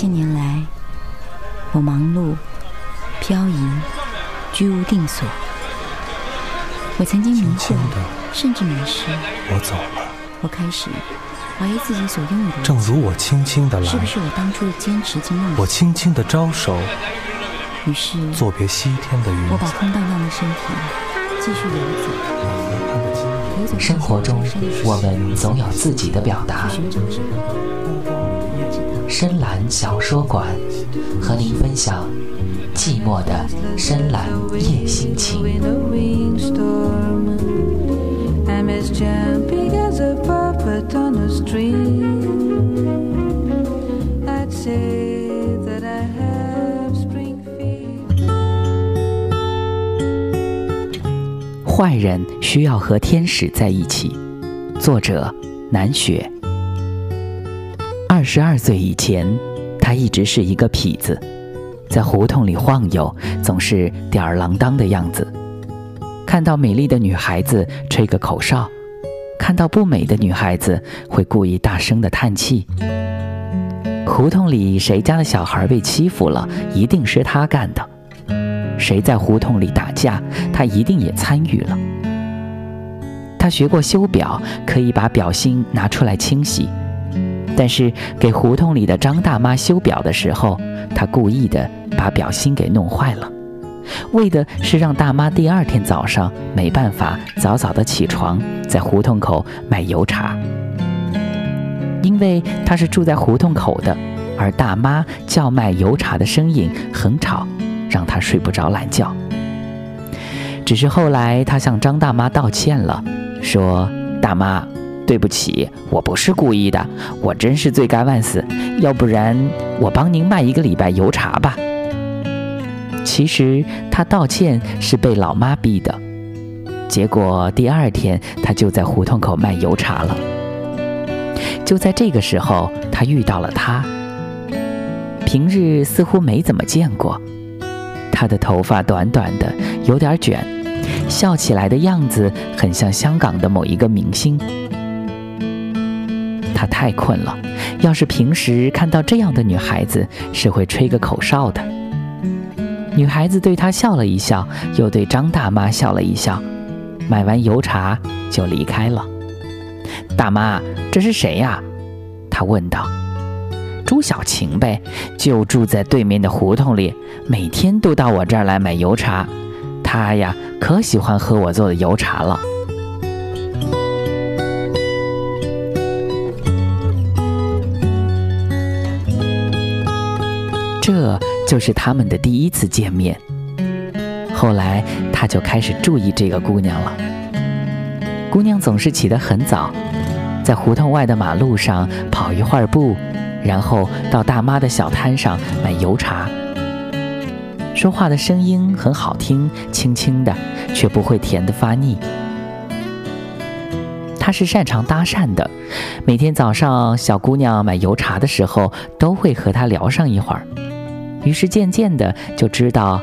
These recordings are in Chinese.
千年来，我忙碌、漂移、居无定所。我曾经迷惑，甚至迷失。我走了。我开始怀疑自己所拥有的。正如我轻轻的来，是不是我当初的坚持经梦？我轻轻的招手，于是作别西天的云我把空荡荡的身体继续游走。生活中，我们总有自己的表达。深蓝小说馆，和您分享寂寞的深蓝夜心情。坏人需要和天使在一起。作者：南雪。二十二岁以前，他一直是一个痞子，在胡同里晃悠，总是吊儿郎当的样子。看到美丽的女孩子，吹个口哨；看到不美的女孩子，会故意大声的叹气。胡同里谁家的小孩被欺负了，一定是他干的。谁在胡同里打架，他一定也参与了。他学过修表，可以把表芯拿出来清洗。但是给胡同里的张大妈修表的时候，他故意的把表芯给弄坏了，为的是让大妈第二天早上没办法早早的起床，在胡同口买油茶。因为他是住在胡同口的，而大妈叫卖油茶的声音很吵。让他睡不着懒觉。只是后来他向张大妈道歉了，说：“大妈，对不起，我不是故意的，我真是罪该万死。要不然我帮您卖一个礼拜油茶吧。”其实他道歉是被老妈逼的。结果第二天他就在胡同口卖油茶了。就在这个时候，他遇到了他。平日似乎没怎么见过。他的头发短短的，有点卷，笑起来的样子很像香港的某一个明星。他太困了，要是平时看到这样的女孩子，是会吹个口哨的。女孩子对他笑了一笑，又对张大妈笑了一笑，买完油茶就离开了。大妈，这是谁呀？他问道。朱小晴呗，就住在对面的胡同里，每天都到我这儿来买油茶。她呀，可喜欢喝我做的油茶了。这就是他们的第一次见面。后来他就开始注意这个姑娘了。姑娘总是起得很早，在胡同外的马路上跑一会儿步。然后到大妈的小摊上买油茶，说话的声音很好听，轻轻的，却不会甜得发腻。他是擅长搭讪的，每天早上小姑娘买油茶的时候，都会和他聊上一会儿。于是渐渐的就知道，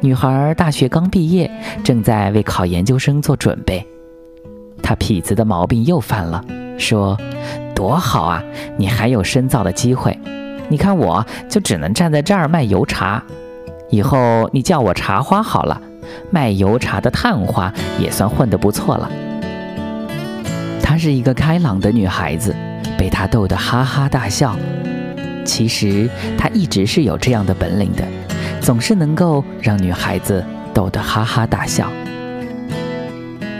女孩大学刚毕业，正在为考研究生做准备。他痞子的毛病又犯了，说。多好啊！你还有深造的机会。你看，我就只能站在这儿卖油茶。以后你叫我茶花好了，卖油茶的探花也算混得不错了。她是一个开朗的女孩子，被他逗得哈哈大笑。其实他一直是有这样的本领的，总是能够让女孩子逗得哈哈大笑。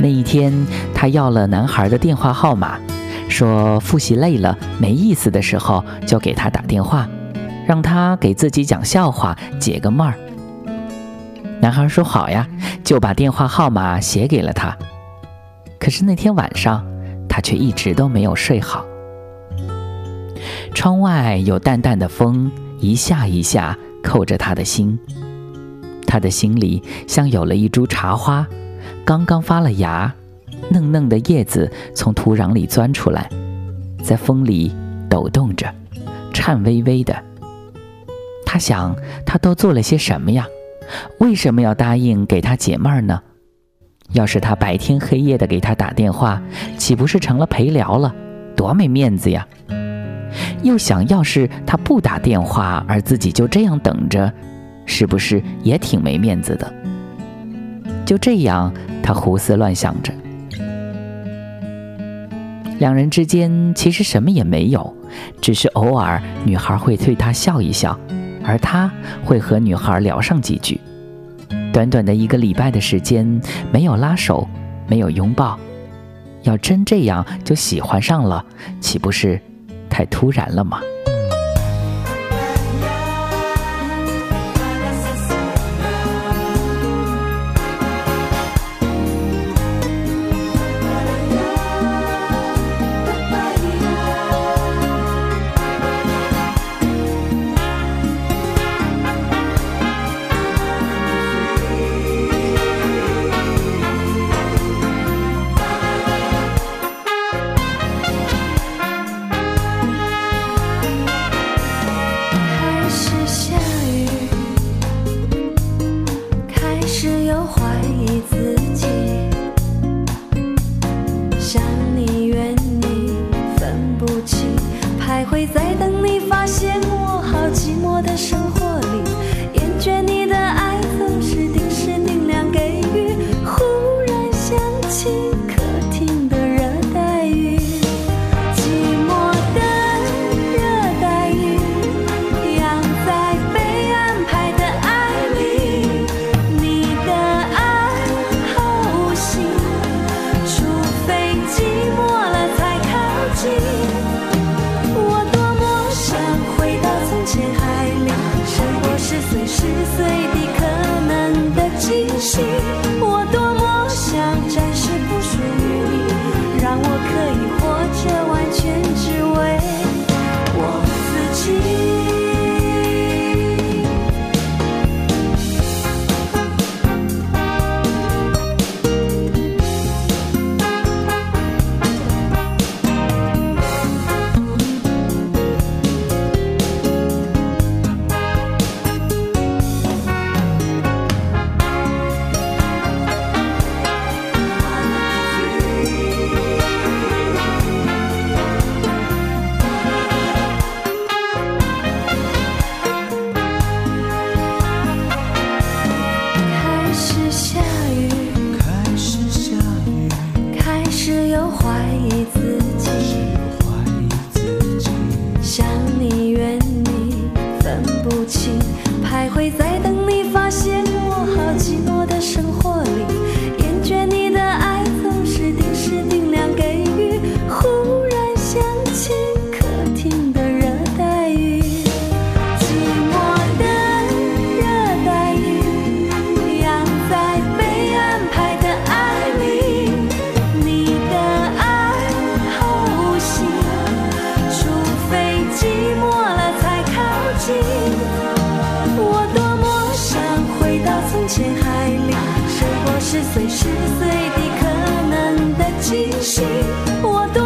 那一天，他要了男孩的电话号码。说复习累了没意思的时候，就给他打电话，让他给自己讲笑话解个闷儿。男孩说好呀，就把电话号码写给了他。可是那天晚上，他却一直都没有睡好。窗外有淡淡的风，一下一下扣着他的心。他的心里像有了一株茶花，刚刚发了芽。嫩嫩的叶子从土壤里钻出来，在风里抖动着，颤巍巍的。他想，他都做了些什么呀？为什么要答应给他解闷儿呢？要是他白天黑夜的给他打电话，岂不是成了陪聊了？多没面子呀！又想要是他不打电话，而自己就这样等着，是不是也挺没面子的？就这样，他胡思乱想着。两人之间其实什么也没有，只是偶尔女孩会对他笑一笑，而他会和女孩聊上几句。短短的一个礼拜的时间，没有拉手，没有拥抱，要真这样就喜欢上了，岂不是太突然了吗？是随时随地可能的惊喜我都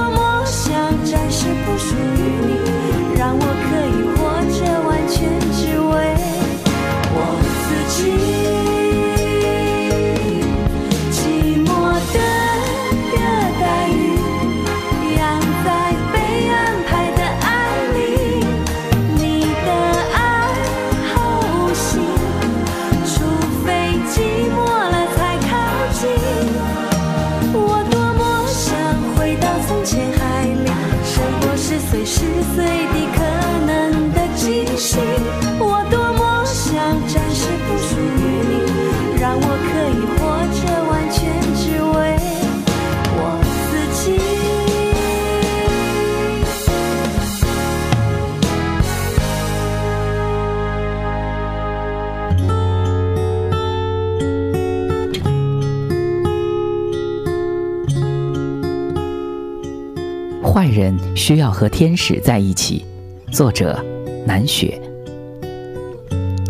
坏人需要和天使在一起。作者：南雪。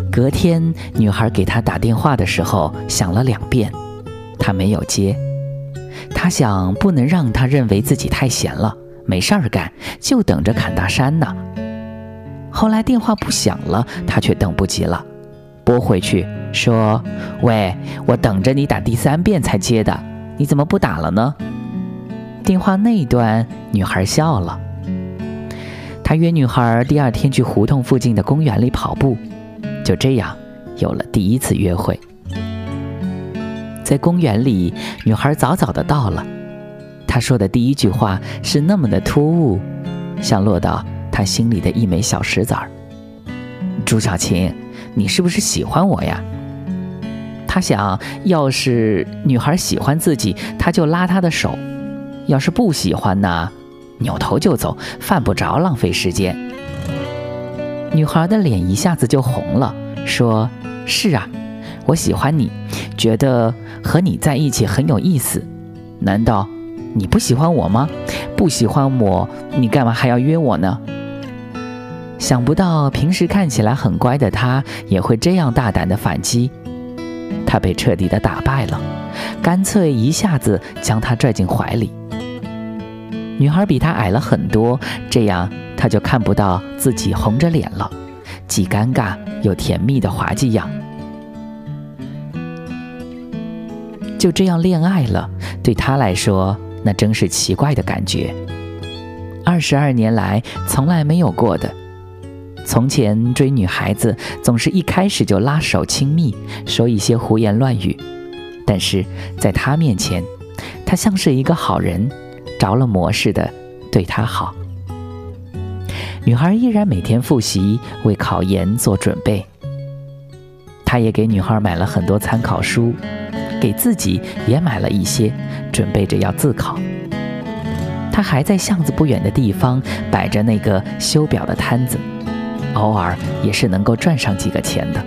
隔天，女孩给他打电话的时候响了两遍，他没有接。他想，不能让他认为自己太闲了，没事儿干，就等着砍大山呢。后来电话不响了，他却等不及了，拨回去说：“喂，我等着你打第三遍才接的，你怎么不打了呢？”电话那一端，女孩笑了。他约女孩第二天去胡同附近的公园里跑步，就这样有了第一次约会。在公园里，女孩早早的到了。她说的第一句话是那么的突兀，像落到他心里的一枚小石子儿。朱小琴，你是不是喜欢我呀？他想要是女孩喜欢自己，他就拉她的手；要是不喜欢呢，扭头就走，犯不着浪费时间。女孩的脸一下子就红了，说：“是啊，我喜欢你，觉得和你在一起很有意思。难道你不喜欢我吗？不喜欢我，你干嘛还要约我呢？”想不到平时看起来很乖的他，也会这样大胆的反击。他被彻底的打败了，干脆一下子将她拽进怀里。女孩比他矮了很多，这样他就看不到自己红着脸了，既尴尬又甜蜜的滑稽样。就这样恋爱了，对他来说那真是奇怪的感觉。二十二年来从来没有过的。从前追女孩子总是一开始就拉手亲密，说一些胡言乱语，但是在他面前，他像是一个好人，着了魔似的对她好。女孩依然每天复习，为考研做准备。他也给女孩买了很多参考书，给自己也买了一些，准备着要自考。他还在巷子不远的地方摆着那个修表的摊子。偶尔也是能够赚上几个钱的。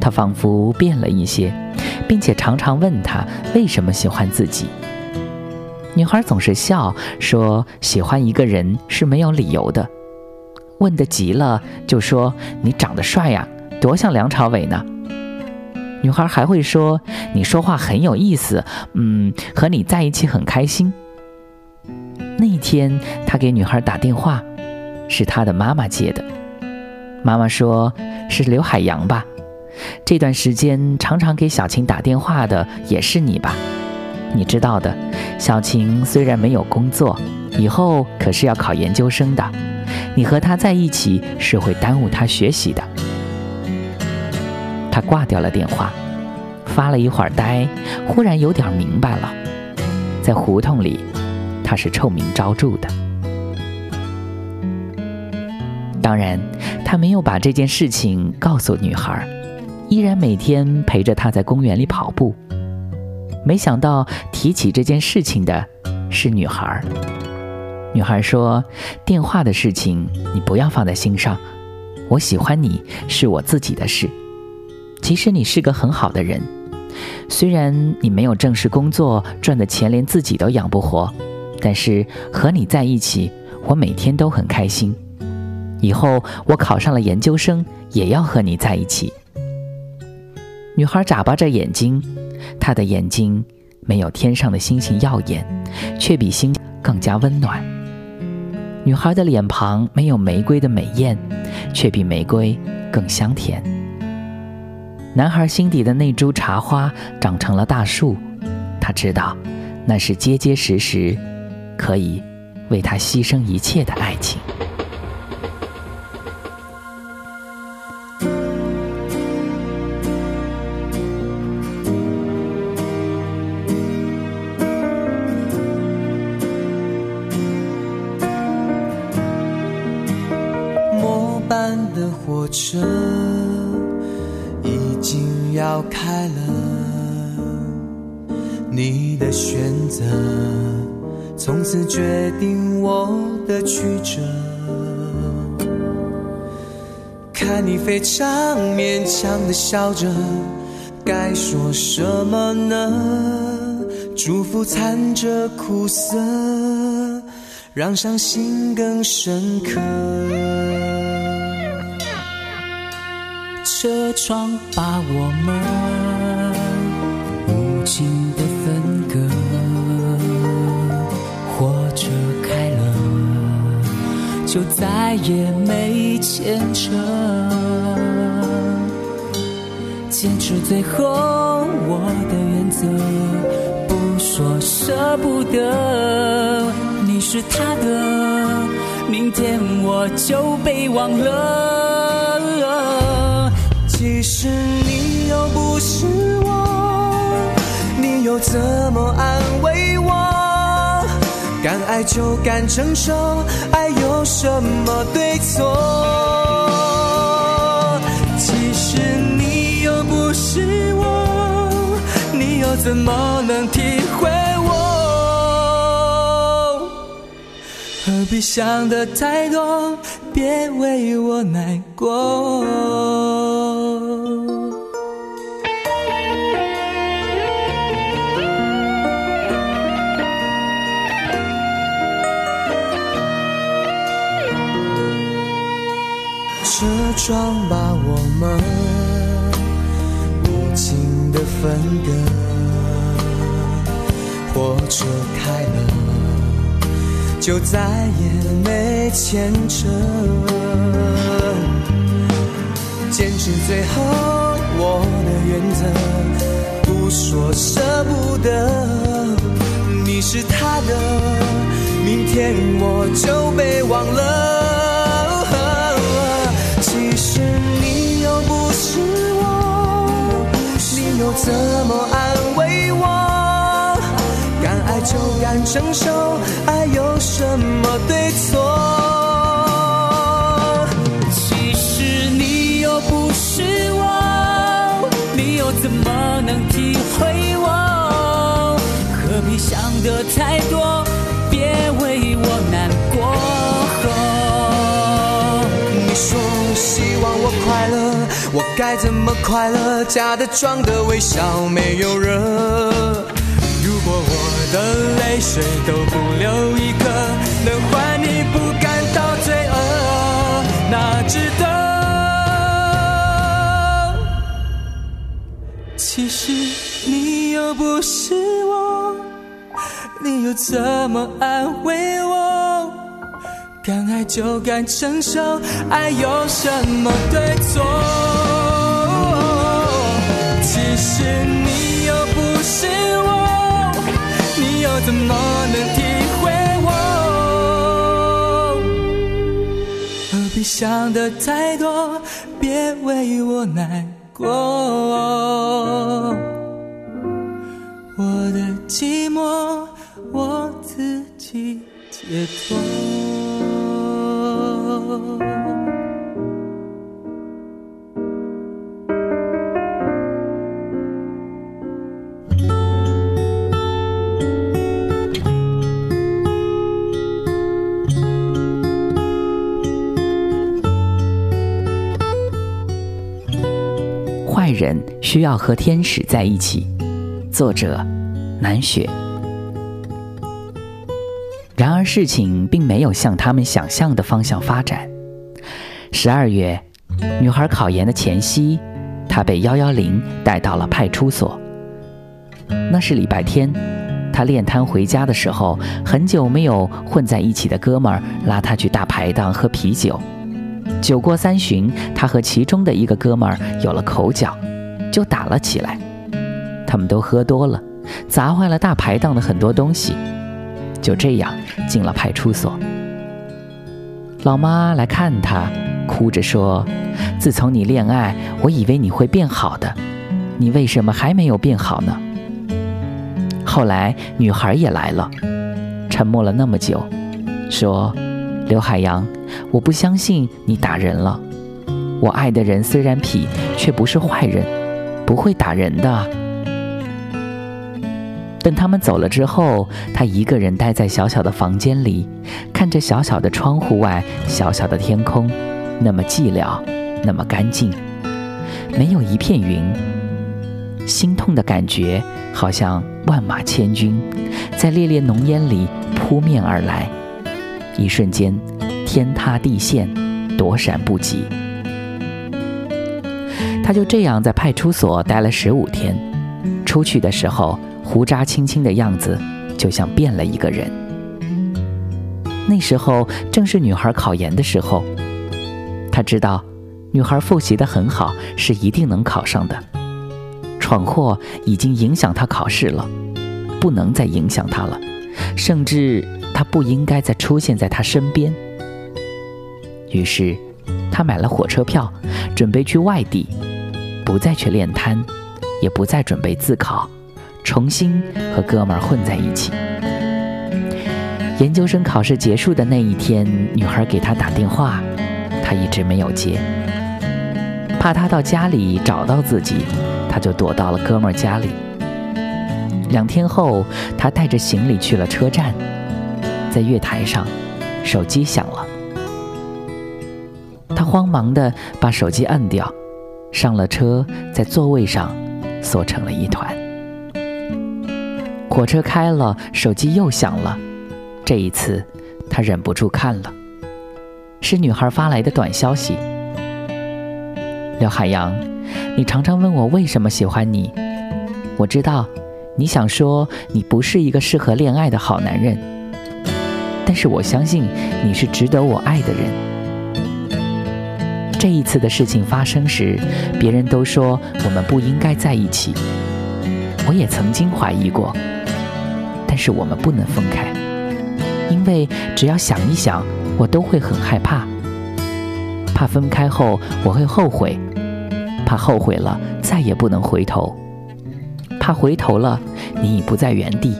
他仿佛变了一些，并且常常问他为什么喜欢自己。女孩总是笑说：“喜欢一个人是没有理由的。”问得急了，就说：“你长得帅呀，多像梁朝伟呢。”女孩还会说：“你说话很有意思，嗯，和你在一起很开心。”那一天，他给女孩打电话，是他的妈妈接的。妈妈说：“是刘海洋吧？这段时间常常给小晴打电话的也是你吧？你知道的，小晴虽然没有工作，以后可是要考研究生的。你和她在一起是会耽误她学习的。”他挂掉了电话，发了一会儿呆，忽然有点明白了，在胡同里，他是臭名昭著的。当然。他没有把这件事情告诉女孩，依然每天陪着她在公园里跑步。没想到提起这件事情的是女孩。女孩说：“电话的事情你不要放在心上，我喜欢你是我自己的事。其实你是个很好的人，虽然你没有正式工作，赚的钱连自己都养不活，但是和你在一起，我每天都很开心。”以后我考上了研究生，也要和你在一起。女孩眨巴着眼睛，他的眼睛没有天上的星星耀眼，却比星更加温暖。女孩的脸庞没有玫瑰的美艳，却比玫瑰更香甜。男孩心底的那株茶花长成了大树，他知道，那是结结实实，可以为他牺牲一切的爱情。车已经要开了，你的选择从此决定我的曲折。看你非常勉强的笑着，该说什么呢？祝福掺着苦涩，让伤心更深刻。车窗把我们无情的分割，火车开了，就再也没牵扯。坚持最后我的原则，不说舍不得，你是他的。明天我就被忘了。其实你又不是我，你又怎么安慰我？敢爱就敢承受，爱有什么对错？其实你又不是我，你又怎么能体会我？何必想得太多，别为我难过。车窗把我们无情的分割，火车开了。就再也没牵扯，坚持最后我的原则，不说舍不得。你是他的，明天我就被忘了。其实你又不是我，你又怎么安慰我？敢爱就敢承受，爱有什么对错？其实你又不是我，你又怎么能体会我？何必想的太多，么快乐？假的装的微笑没有热。如果我的泪水都不留一颗，能换你不感到罪恶，那值得。其实你又不是我，你又怎么安慰我？敢爱就敢承受，爱有什么对错？想的太多，别为我难过。我的寂寞，我自己解脱。人需要和天使在一起。作者：南雪。然而事情并没有向他们想象的方向发展。十二月，女孩考研的前夕，她被幺幺零带到了派出所。那是礼拜天，她练摊回家的时候，很久没有混在一起的哥们儿拉她去大排档喝啤酒。酒过三巡，她和其中的一个哥们儿有了口角，就打了起来。他们都喝多了，砸坏了大排档的很多东西。就这样进了派出所。老妈来看他，哭着说：“自从你恋爱，我以为你会变好的，你为什么还没有变好呢？”后来女孩也来了，沉默了那么久，说：“刘海洋，我不相信你打人了。我爱的人虽然痞，却不是坏人，不会打人的。”等他们走了之后，他一个人待在小小的房间里，看着小小的窗户外小小的天空，那么寂寥，那么干净，没有一片云。心痛的感觉好像万马千军，在烈烈浓烟里扑面而来，一瞬间天塌地陷，躲闪不及。他就这样在派出所待了十五天，出去的时候。胡渣青青的样子，就像变了一个人。那时候正是女孩考研的时候，他知道，女孩复习的很好，是一定能考上的。闯祸已经影响他考试了，不能再影响他了，甚至他不应该再出现在他身边，于是，他买了火车票，准备去外地，不再去练摊，也不再准备自考，重新和哥们儿混在一起。研究生考试结束的那一天，女孩给他打电话，他一直没有接。怕他到家里找到自己，他就躲到了哥们儿家里。两天后，他带着行李去了车站，在月台上，手机响了。他慌忙地把手机按掉，上了车，在座位上缩成了一团。火车开了，手机又响了。这一次，他忍不住看了，是女孩发来的短消息。刘海洋，你常常问我为什么喜欢你，我知道你想说你不是一个适合恋爱的好男人，但是我相信你是值得我爱的人。这一次的事情发生时，别人都说我们不应该在一起，我也曾经怀疑过，但是我们不能分开。因为只要想一想，我都会很害怕，怕分开后我会后悔，怕后悔了再也不能回头，怕回头了你已不在原地。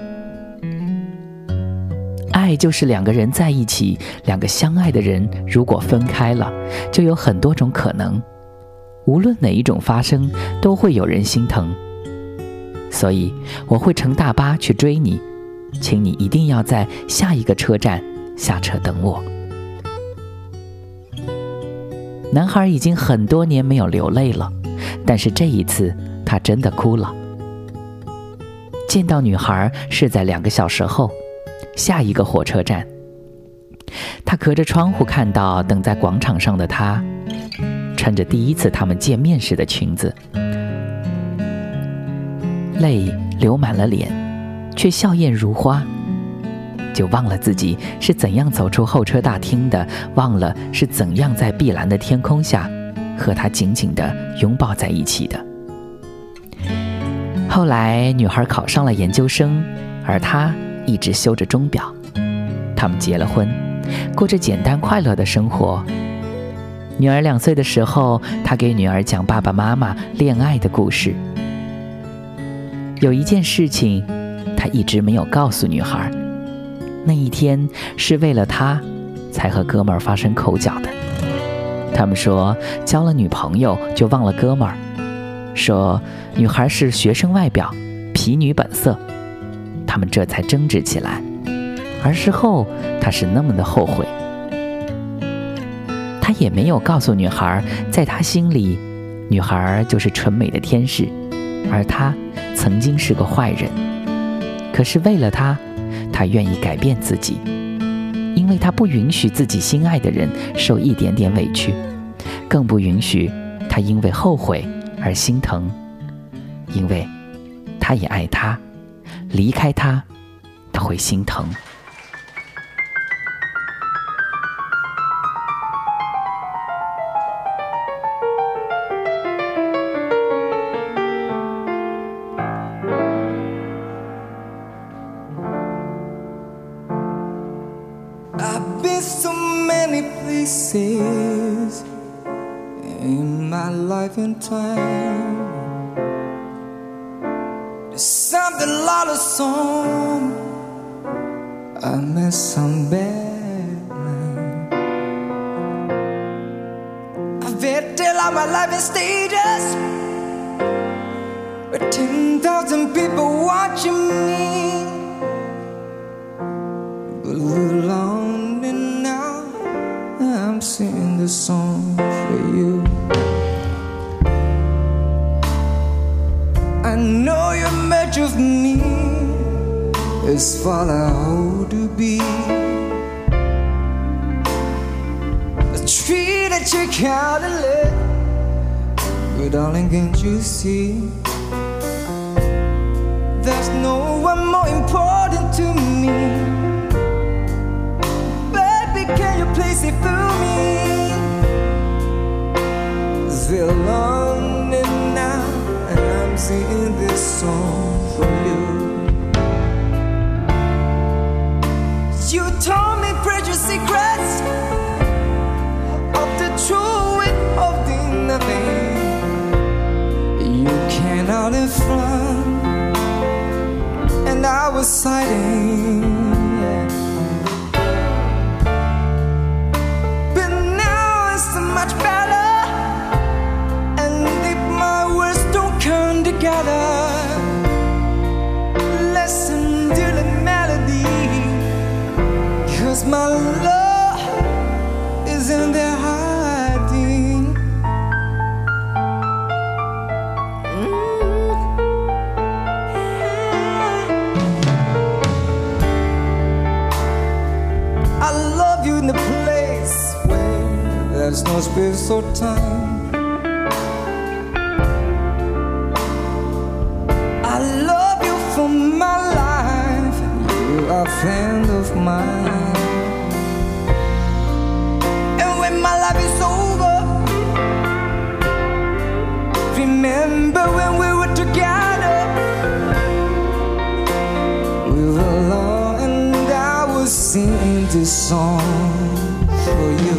爱就是两个人在一起，两个相爱的人如果分开了，就有很多种可能，无论哪一种发生，都会有人心疼。所以我会乘大巴去追你。请你一定要在下一个车站下车等我。男孩已经很多年没有流泪了，但是这一次他真的哭了。见到女孩是在两个小时后，下一个火车站。他隔着窗户看到等在广场上的她，穿着第一次他们见面时的裙子，泪流满了脸。却笑靥如花，就忘了自己是怎样走出候车大厅的，忘了是怎样在碧蓝的天空下和他紧紧地拥抱在一起的。后来，女孩考上了研究生，而他一直修着钟表。他们结了婚，过着简单快乐的生活。女儿两岁的时候，他给女儿讲爸爸妈妈恋爱的故事。有一件事情。他一直没有告诉女孩，那一天是为了她，才和哥们儿发生口角的。他们说交了女朋友就忘了哥们儿，说女孩是学生外表，皮女本色。他们这才争执起来，而事后他是那么的后悔。他也没有告诉女孩，在他心里，女孩就是纯美的天使，而他曾经是个坏人。可是为了他，他愿意改变自己，因为他不允许自己心爱的人受一点点委屈，更不允许他因为后悔而心疼，因为他也爱他，离开他，他会心疼。in time. Something song. I met some bad man. I've had till all my life in stages. With 10,000 people watching me. Of me is what I hope to be. A tree that you can't let, but darling, can't you see? There's no one more important to me. Baby, can you please see through me? Still lonely now and I'm singing this song for you. You told me precious secrets of the true and of the nothing. You came out in front, and I was hiding. In there hiding. Mm. I love you in a place where there's no space or time. I love you for my life. You are a friend of mine. Remember when we were together. We were alone, and I was singing this song for you.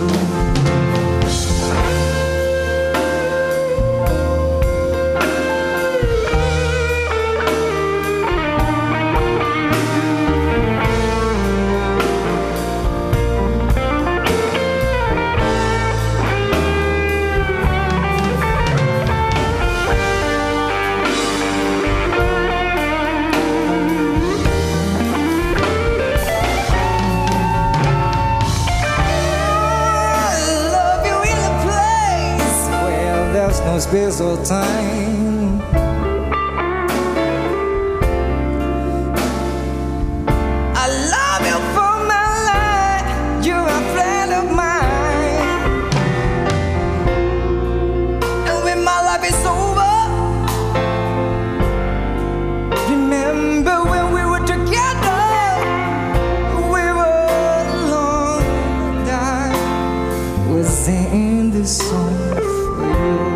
For you.